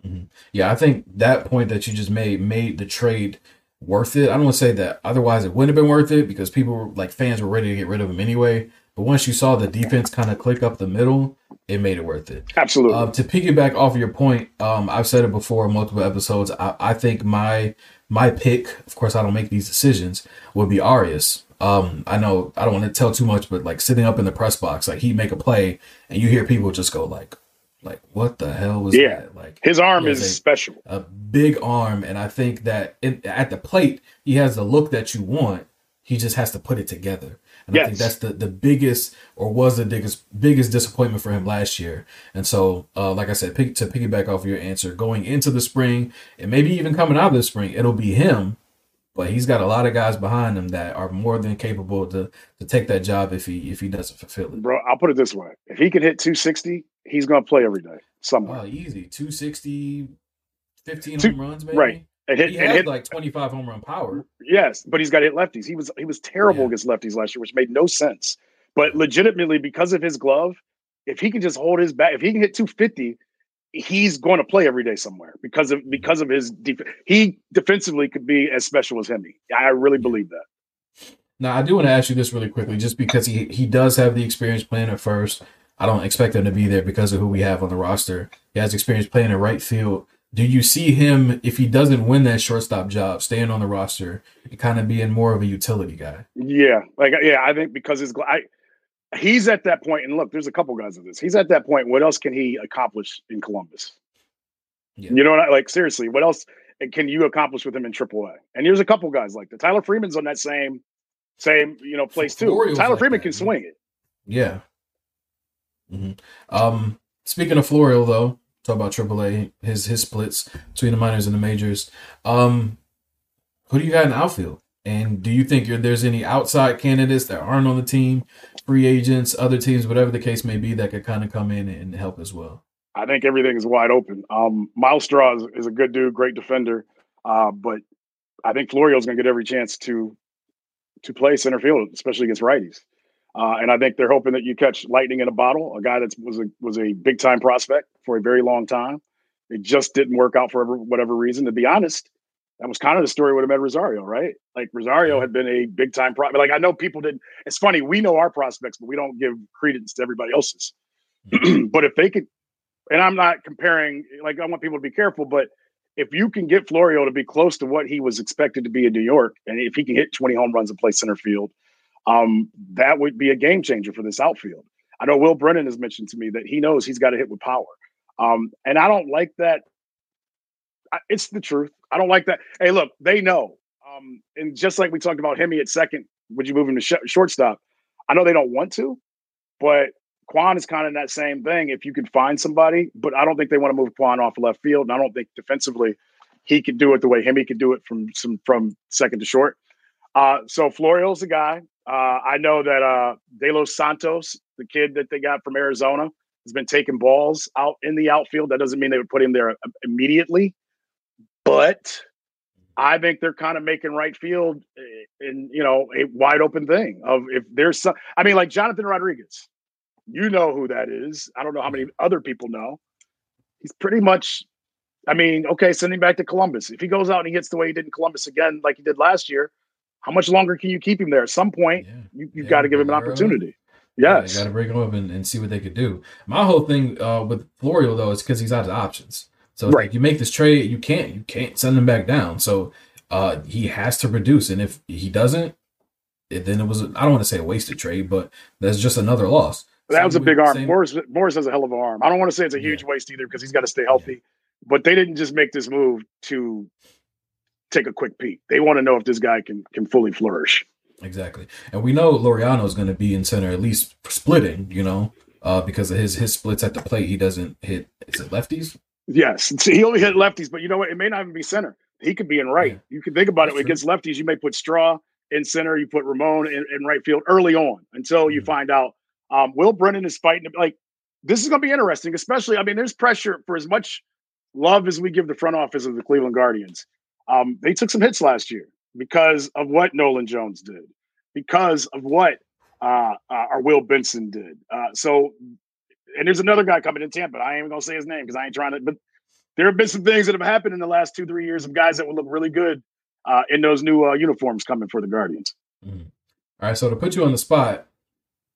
Mm-hmm. Yeah, I think that point that you just made made the trade worth it. I don't want to say that otherwise it wouldn't have been worth it because people were, like fans were ready to get rid of him anyway. But once you saw the defense kind of click up the middle, it made it worth it. Absolutely. Uh, to piggyback off of your point, um, I've said it before in multiple episodes. I, I, think my my pick, of course, I don't make these decisions, would be Arias. Um, I know I don't want to tell too much, but like sitting up in the press box, like he make a play, and you hear people just go like, like what the hell was yeah. that? Like his arm is a, special, a big arm, and I think that in, at the plate he has the look that you want. He just has to put it together. And yes. I think that's the, the biggest or was the biggest biggest disappointment for him last year. And so, uh, like I said, pick, to piggyback off your answer, going into the spring and maybe even coming out of the spring, it'll be him. But he's got a lot of guys behind him that are more than capable to to take that job if he if he doesn't fulfill it. Bro, I'll put it this way: if he can hit 260, he's going to play every day somewhere. Oh, easy 260, 15 Two, home runs, maybe. Right. And hit, he and hit, like 25 home run power. Yes, but he's got hit lefties. He was he was terrible yeah. against lefties last year, which made no sense. But legitimately, because of his glove, if he can just hold his back, if he can hit 250, he's going to play every day somewhere because of because of his def- he defensively could be as special as Hemi. I really believe that. Now I do want to ask you this really quickly, just because he he does have the experience playing at first. I don't expect him to be there because of who we have on the roster. He has experience playing in right field do you see him if he doesn't win that shortstop job, staying on the roster and kind of being more of a utility guy? Yeah, like yeah, I think because his I, he's at that point, and look, there's a couple guys of this. He's at that point. What else can he accomplish in Columbus? Yeah. You know what? I, like seriously, what else can you accomplish with him in AAA? And there's a couple guys like the Tyler Freeman's on that same same you know place too. Tyler like Freeman that, can swing it. Yeah. Mm-hmm. Um, speaking of Florial, though, talk about AAA, his his splits between the minors and the majors. Um, who do you got in the outfield? And do you think there's any outside candidates that aren't on the team, free agents, other teams, whatever the case may be, that could kind of come in and help as well? I think everything is wide open. Um, Myles Straw is, is, a good dude, great defender, uh, but I think Florial's going to get every chance to to play center field, especially against righties. Uh, and I think they're hoping that you catch lightning in a bottle. A guy that was a was a big time prospect for a very long time. It just didn't work out for whatever reason. To be honest, that was kind of the story with Amed Rosario, right? Like Rosario had been a big time pro. Like I know people didn't. It's funny we know our prospects, but we don't give credence to everybody else's. *clears throat* but if they could, and I'm not comparing. Like I want people to be careful, but if you can get Florial to be close to what he was expected to be in New York, and if he can hit 20 home runs and play center field, um, that would be a game changer for this outfield. I know Will Brennan has mentioned to me that he knows he's got to hit with power. Um, and I don't like that it's the truth. I don't like that. Hey, look, they know. Um, and just like we talked about Hemi at second, would you move him to sh- shortstop? I know they don't want to, but Kwan is kind of that same thing. If you could find somebody, but I don't think they want to move Kwan off left field, and I don't think defensively he could do it the way Hemi could do it from some from second to short. Uh, so Florial's the guy. Uh, I know that uh, De Los Santos, the kid that they got from Arizona, has been taking balls out in the outfield. That doesn't mean they would put him there uh, immediately. But I think they're kind of making right field in you know a wide open thing of if there's some. I mean, like Jonathan Rodriguez, you know who that is. I don't know how many other people know. He's pretty much. I mean, okay, send him back to Columbus. If he goes out and he hits the way he did in Columbus again, like he did last year, how much longer can you keep him there? At some point, yeah. you, have yeah, got to give him an opportunity. Yes, yeah, got to break him up and, and, see what they could do. My whole thing uh, with Florial though is because he's out of options. So right. like you make this trade, you can't you can't send him back down. So uh, he has to produce, and if he doesn't, it, then it was I don't want to say a wasted trade, but that's just another loss. That was a big arm. Same... Morris Morris has a hell of an arm. I don't want to say it's a huge yeah. waste either because he's got to stay healthy. Yeah. But they didn't just make this move to take a quick peek. They want to know if this guy can can fully flourish. Exactly, and we know Laureano is going to be in center at least splitting. You know, uh, because of his his splits at the plate, he doesn't hit. Is it lefties? Yes, he only hit lefties, but you know what? It may not even be center. He could be in right. Yeah. You can think about That's it. Against lefties, you may put Straw in center, you put Ramon in, in right field early on until mm-hmm. you find out. Um, Will Brennan is fighting like this is going to be interesting, especially. I mean, there's pressure for as much love as we give the front office of the Cleveland Guardians. Um, they took some hits last year because of what Nolan Jones did, because of what uh, uh, our Will Benson did. Uh, so and there's another guy coming in Tampa. I ain't even gonna say his name because I ain't trying to. But there have been some things that have happened in the last two three years of guys that would look really good uh, in those new uh, uniforms coming for the Guardians. Mm-hmm. All right, so to put you on the spot,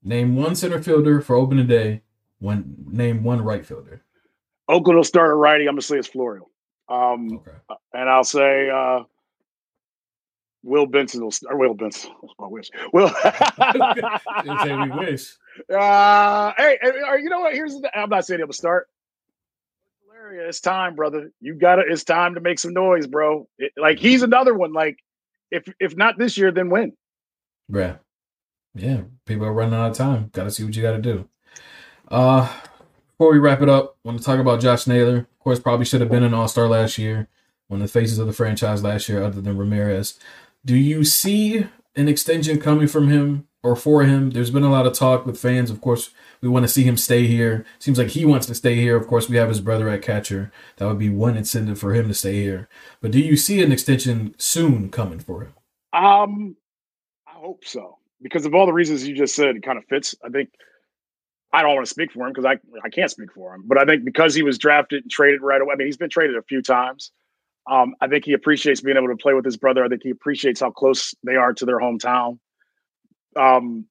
name one center fielder for opening day. One name one right fielder. Oakland will start a righty. I'm gonna say it's Florial. Um, okay. and I'll say uh, Will Benson will start. Will Benson. *laughs* I wish. Will. *laughs* say we wish. *laughs* Uh, hey, you know what? Here's the. I'm not saying he'll start. Hilarious. It's time, brother. You got to. It's time to make some noise, bro. It, like he's another one. Like if if not this year, then when? Yeah. Yeah. People are running out of time. Got to see what you got to do. Uh, before we wrap it up, I want to talk about Josh Naylor. Of course, probably should have been an All Star last year. One of the faces of the franchise last year, other than Ramirez. Do you see an extension coming from him or for him? There's been a lot of talk with fans. Of course, we want to see him stay here. Seems like he wants to stay here. Of course, we have his brother at catcher. That would be one incentive for him to stay here. But do you see an extension soon coming for him? Um, I hope so because of all the reasons you just said. It kind of fits. I think. I don't want to speak for him because I I can't speak for him, but I think because he was drafted and traded right away. I mean, he's been traded a few times. Um, I think he appreciates being able to play with his brother. I think he appreciates how close they are to their hometown. Um,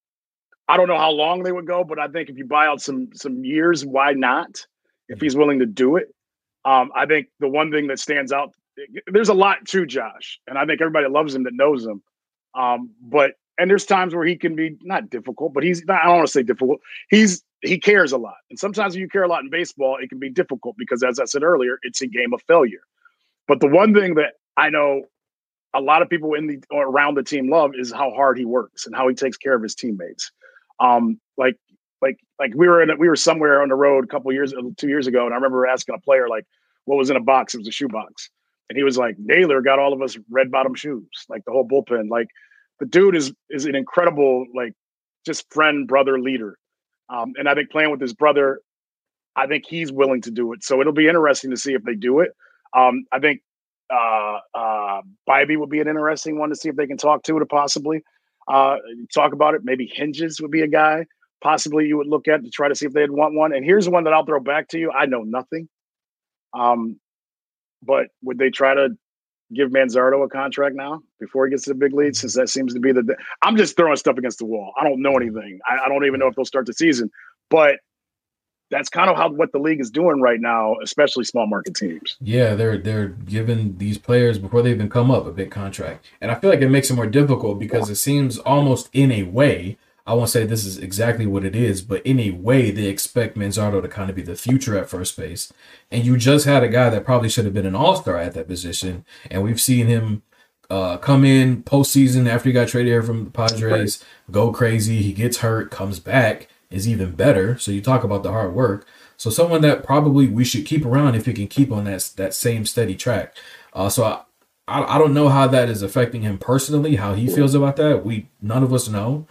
I don't know how long they would go, but I think if you buy out some some years, why not? If he's willing to do it, um, I think the one thing that stands out. There's a lot to Josh, and I think everybody loves him that knows him. Um, but and there's times where he can be not difficult, but he's not, I don't want to say difficult. He's he cares a lot, and sometimes when you care a lot in baseball, it can be difficult because, as I said earlier, it's a game of failure. But the one thing that I know a lot of people in the around the team love is how hard he works and how he takes care of his teammates. Um, like like like we were in a, we were somewhere on the road a couple years two years ago, and I remember asking a player like, "What was in a box?" It was a shoe box, and he was like, "Naylor got all of us red bottom shoes, like the whole bullpen." Like the dude is is an incredible like just friend, brother, leader, um, and I think playing with his brother, I think he's willing to do it. So it'll be interesting to see if they do it. Um, I think uh, uh, Bibee would be an interesting one to see if they can talk to it, possibly uh, talk about it. Maybe Hinges would be a guy possibly you would look at to try to see if they'd want one. And here's one that I'll throw back to you. I know nothing. Um, but would they try to give Manzardo a contract now before he gets to the big leagues? Mm-hmm. Since that seems to be the. I'm just throwing stuff against the wall. I don't know anything. I, I don't even know if they'll start the season. But that's kind of how what the league is doing right now, especially small market teams. Yeah, they're they're giving these players before they even come up a big contract, and I feel like it makes it more difficult because it seems almost in a way I won't say this is exactly what it is, but in a way, they expect Manzardo to kind of be the future at first base. And you just had a guy that probably should have been an all star at that position. And we've seen him uh, come in postseason after he got traded here from the Padres, go crazy. He gets hurt, comes back, is even better. So you talk about the hard work. So someone that probably we should keep around if he can keep on that that same steady track. Uh, so I, I, I don't know how that is affecting him personally, how he feels about that. We none of us know.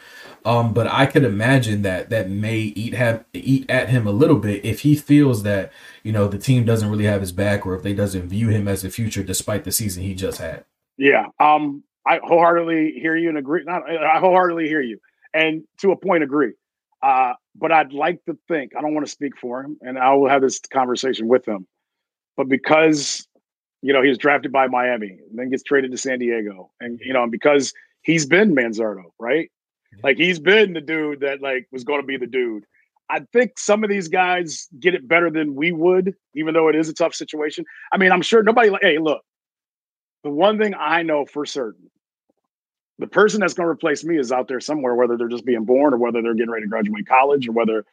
Um, but I could imagine that that may eat have eat at him a little bit if he feels that you know the team doesn't really have his back, or if they doesn't view him as a future despite the season he just had. Yeah, um, I wholeheartedly hear you and agree. Not, I wholeheartedly hear you, and to a point agree. Uh, but I'd like to think I don't want to speak for him, and I will have this conversation with him. But because you know he was drafted by Miami, and then gets traded to San Diego, and you know, and because he's been Manzardo, right? Like he's been the dude that like was going to be the dude. I think some of these guys get it better than we would, even though it is a tough situation. I mean, I'm sure nobody like, hey, look, the one thing I know for certain, the person that's going to replace me is out there somewhere, whether they're just being born or whether they're getting ready to graduate college or whether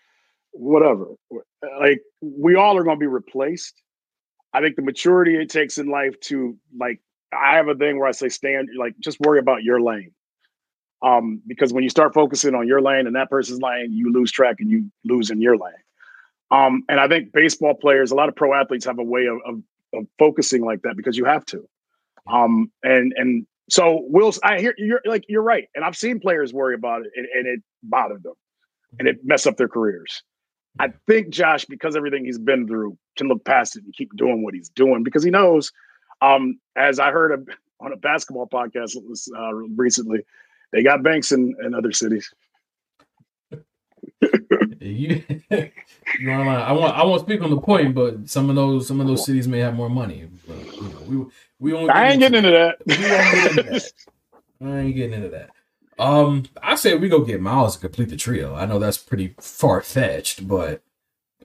whatever. Like we all are going to be replaced. I think the maturity it takes in life to like I have a thing where I say stand like just worry about your lane. Um, because when you start focusing on your lane and that person's lane, you lose track and you lose in your lane. Um, and I think baseball players, a lot of pro athletes have a way of, of, of focusing like that because you have to. Um, and and so Will, I hear you're like you're right, and I've seen players worry about it, and, and it bothered them, and it messed up their careers. I think Josh, because everything he's been through, can look past it and keep doing what he's doing because he knows. Um, as I heard a, on a basketball podcast uh, recently, they got banks in, in other cities. you, *laughs* you I want I won't speak on the point, but some of those some of those cities may have more money. But, you know, we we. I ain't getting into that. We get into that. I ain't getting into that. Um, I say we go get Myles to complete the trio. I know that's pretty far fetched, but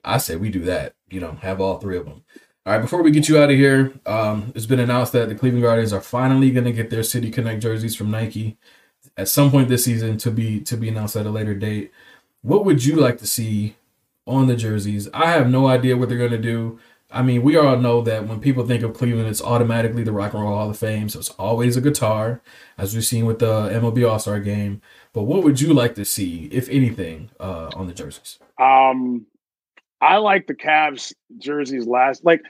I say we do that. You know, have all three of them. All right, before we get you out of here, um, it's been announced that the Cleveland Guardians are finally going to get their City Connect jerseys from Nike at some point this season to be to be announced at a later date. What would you like to see on the jerseys? I have no idea what they're going to do. I mean, we all know that when people think of Cleveland, it's automatically the Rock and Roll Hall of Fame. So it's always a guitar, as we've seen with the MLB All Star Game. But what would you like to see, if anything, uh, on the jerseys? Um, I like the Cavs jerseys last. Like,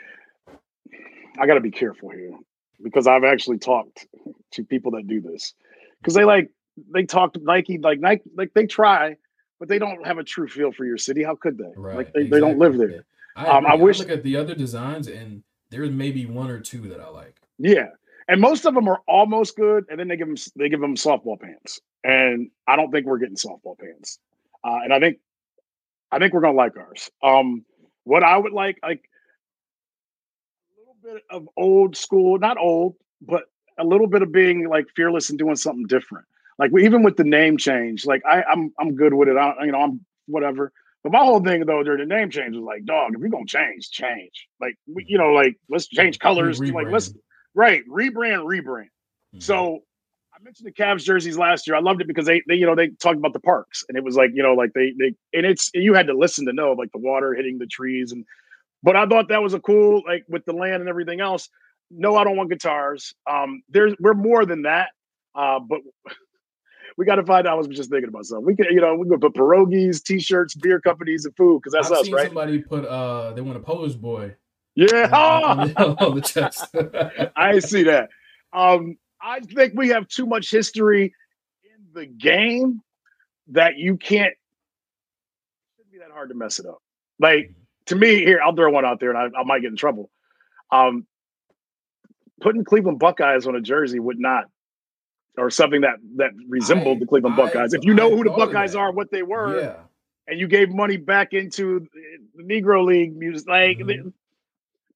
I got to be careful here because I've actually talked to people that do this because they like they talk to Nike like Nike like they try, but they don't have a true feel for your city. How could they? Right, like they, exactly. they don't live there. I, um, I wish I look at the other designs and there's maybe one or two that I like. Yeah, and most of them are almost good, and then they give them they give them softball pants, and I don't think we're getting softball pants. Uh, and I think I think we're gonna like ours. Um, what I would like like a little bit of old school, not old, but a little bit of being like fearless and doing something different. Like even with the name change, like I, I'm I'm good with it. I, you know, I'm whatever. But my whole thing though during the name change was like, dog, if you're gonna change, change. Like we, you know, like let's change colors. Like let's right rebrand, rebrand. Mm-hmm. So I mentioned the Cavs jerseys last year. I loved it because they, they, you know, they talked about the parks, and it was like, you know, like they, they, and it's you had to listen to know like the water hitting the trees, and but I thought that was a cool like with the land and everything else no, I don't want guitars. Um, there's we're more than that. Uh, but *laughs* we got to find. I was just thinking about something. We can, you know, we can put pierogies, t-shirts, beer companies, and food because that's I've us, right? somebody put uh they want a Polish boy Yeah, on, on *laughs* *laughs* the chest. I see that. Um, I think we have too much history in the game that you can't. It shouldn't be that hard to mess it up. Like to me, here I'll throw one out there, and I, I might get in trouble. Um, putting Cleveland Buckeyes on a jersey would not, or something that that resembled I- the Cleveland I- Buckeyes. If you know I who the Buckeyes that. are, what they were, yeah. and you gave money back into the Negro League music, like. Mhm.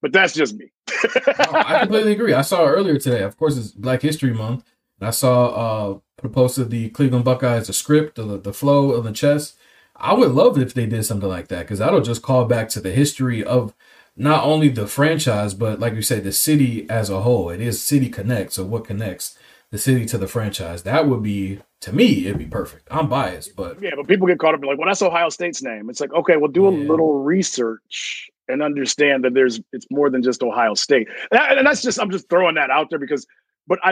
But that's just me. No, I completely agree. I saw earlier today. Of course, it's Black History Month. And I saw uh posted the Cleveland Buckeyes, the script, the the flow of the chest. I would love it if they did something like that because that'll just call back to the history of not only the franchise, but like you said, the city as a whole. It is City Connect. So what connects the city to the franchise? That would be to me, it'd be perfect. I'm biased, but Yeah, but people get caught up in like, well, that's Ohio State's name. It's like, okay, well, do a little research and understand that there's it's more than just Ohio State. And, that- and that's just I'm just throwing that out there because, but I,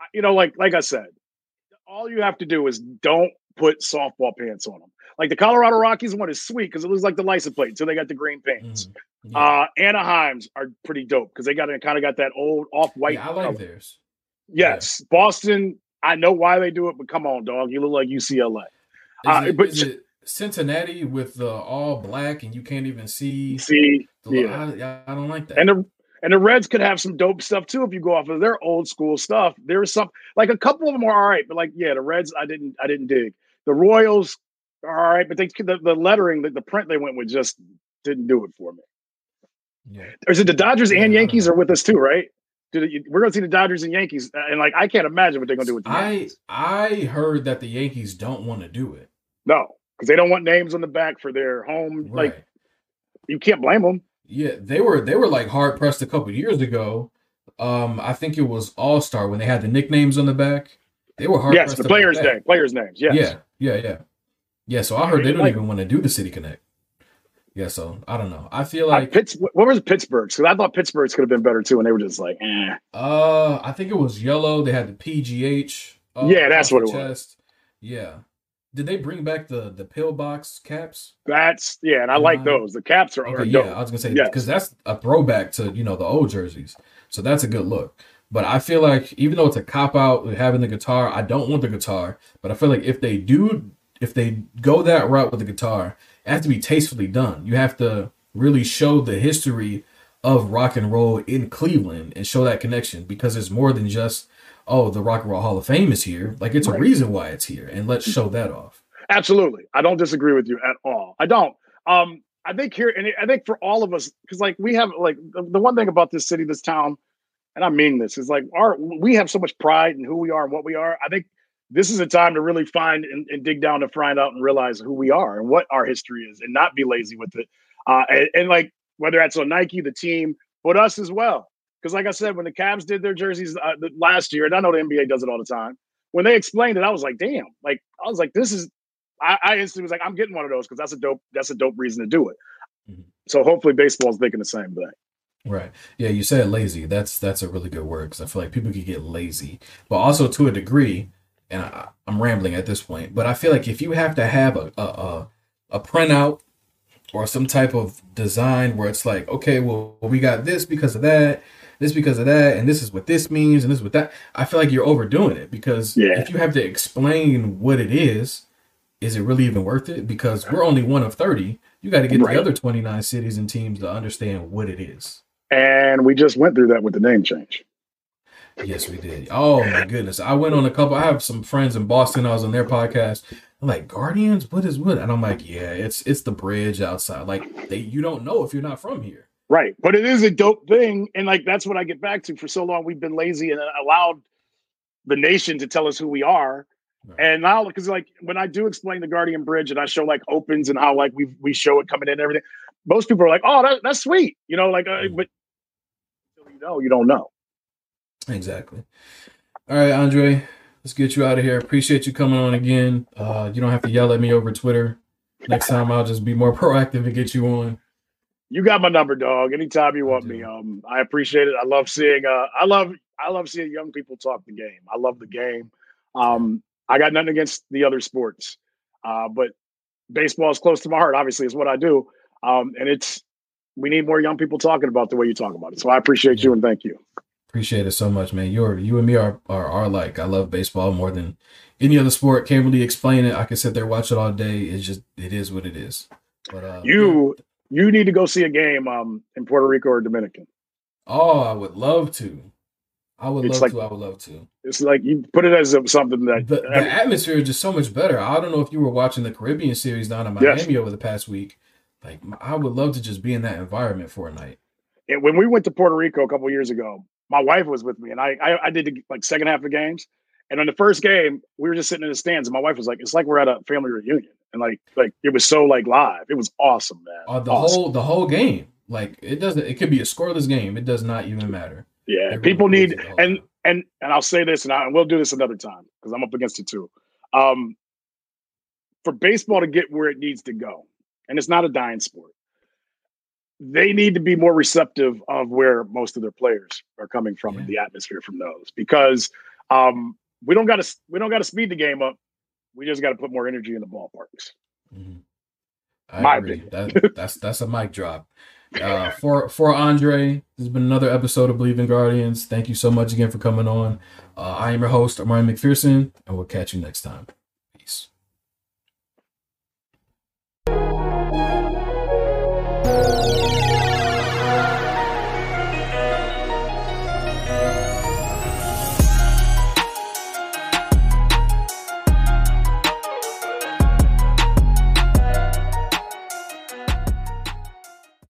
I- you know, like like I said, all you have to do is don't put softball pants on them. Like the Colorado Rockies one is sweet because it looks like the license plate until they got the green pants. mm, yeah. Uh, Anaheim's are pretty dope because they got kind of got that old off white. Yeah, I like theirs. Yes, Boston. I know why they do it, but come on, dog, you look like UCLA. Uh, it, but- Cincinnati with the all black and you can't even see? See, The, yeah. I, I don't like that. And the and the Reds could have some dope stuff too if you go off of their old school stuff. There's some like a couple of them are all right, but like yeah, the Reds I didn't I didn't dig. The Royals all right, but they the, the lettering, the, the print they went with just didn't do it for me. yeah. Or is it the Dodgers and don't Yankees are with us too, right? It, we're gonna see the Dodgers and Yankees, uh, and like I can't imagine what they're gonna do with the I Yankees. I heard that the Yankees don't want to do it. No, because they don't want names on the back for their home. Right. Like you can't blame them. yeah, they were they were like hard pressed a couple years ago. Um, I think it was All Star when they had the nicknames on the back. They were hard. yes, the players' name, players' names. Yes. Yeah, yeah, yeah, yeah. So I heard they don't Like- even want to do the City Connect. Yeah, so I don't know. I feel Uh, like Pitts, what was Pittsburgh's? Because I thought Pittsburgh's could have been better too, and they were just like, eh. Uh, I think it was yellow. They had the PGH. Uh, Yeah, that's what it was. chest. Yeah. Did they bring back the the pillbox caps? That's yeah, and I like Uh, those. The caps are, are Okay, dope. yeah, I was gonna say Yes. because that's a throwback to you know the old jerseys, so that's a good look. But I feel like even though it's a cop out having the guitar, I don't want the guitar. But I feel like if they do, if they go that route with the guitar, it has to be tastefully done. You have to really show the history of rock and roll in Cleveland and show that connection because it's more than just oh the Rock and Roll Hall of Fame is here. Like it's a reason why it's here, and let's show that off. Absolutely, I don't disagree with you at all. I don't. Um, I think here, and I think for all of us, because like we have like the, the one thing about this city, this town, and I mean this is like our we have so much pride in who we are and what we are. I think this is a time to really find and, and dig down to find out and realize who we are and what our history is, and not be lazy with it. Uh, and, and like whether that's on Nike, the team, but us as well. Because like I said, when the Cavs did their jerseys uh, last year, and I know the NBA does it all the time. When they explained it, I was like, "Damn!" Like I was like, "This is." I, I instantly was like, "I'm getting one of those because that's a dope. That's a dope reason to do it." Mhm. So hopefully, baseball's thinking the same thing. Right. Yeah, you said lazy. That's that's a really good word because I feel like people could get lazy, but also to a degree. And I, I'm rambling at this point, but I feel like if you have to have a a, a, a printout or some type of design where it's like, okay, well, we got this because of that, this because of that, and this is what this means, and this is what that. I feel like you're overdoing it because Yeah. if you have to explain what it is, is it really even worth it? Because we're only one of thirty. You got to get Right. the other 29 cities and teams to understand what it is. And we just went through that with the name change. Yes, we did. Oh my goodness. I went on a couple I have some friends in Boston. I was on their podcast. I'm like, Guardians? What is what? And I'm like, yeah, it's it's the bridge outside. Like they you don't know if you're not from here. Right. But it is a dope thing. And like that's what I get back to. For so long, we've been lazy and allowed the nation to tell us who we are. Right. And now, because like when I do explain the Guardian Bridge and I show like opens and how like we we show it coming in and everything, most people are like, "Oh, that, that's sweet," you know, like, uh, Mhm. but until you know, you don't know. Exactly. All right, Andre, let's get you out of here. Appreciate you coming on again. Uh you don't have to yell at me over Twitter. Next time I'll just be more *laughs* proactive and get you on. You got my number, dog. Anytime you want me, um, I appreciate it. I love seeing, uh, I love, I love seeing young people talk the game. I love the game. Um, I got nothing against the other sports, uh, but baseball is close to my heart. Obviously, is what I do, um, and it's we need more young people talking about the way you talk about it. So I appreciate you and thank you. Appreciate it so much, man. You're you and me are, are are like I love baseball more than any other sport. Can't really explain it. I can sit there watch it all day. It's just it is what it is. But uh, you you need to go see a game um in Puerto Rico or Dominican. Oh, I would love to. I would It's love like- to. I would love to. It's like you put it as something that The, the atmosphere is just so much better. I don't know if you were watching the Caribbean series down in Yes. Miami over the past week. Like I would love to just be in that environment for a night. And when we went to Puerto Rico a couple years ago, my wife was with me, and I, I I did the like second half of games. And on the first game, we were just sitting in the stands, and my wife was like, "It's like we're at a family reunion," and like like it was so like live. It was awesome, man. Uh, the Awesome. whole the whole game. Like it doesn't. It could be a scoreless game. It does not even matter. yeah. Everyone People need it the whole and time. and and I'll say this, and, I, and we'll do this another time because I'm up against it too. Um, for baseball to get where it needs to go, and it's not a dying sport. They need to be more receptive of where most of their players are coming from Yeah. and the atmosphere from those, because um, we don't got to we don't got to speed the game up. We just got to put more energy in the ballparks. Mhm. I My agree. That, *laughs* that's that's a mic drop. Uh, for for Andre, this has been another episode of Believe in Guardians. Thank you so much again for coming on. Uh, I am your host, Amari McPherson, and we'll catch you next time.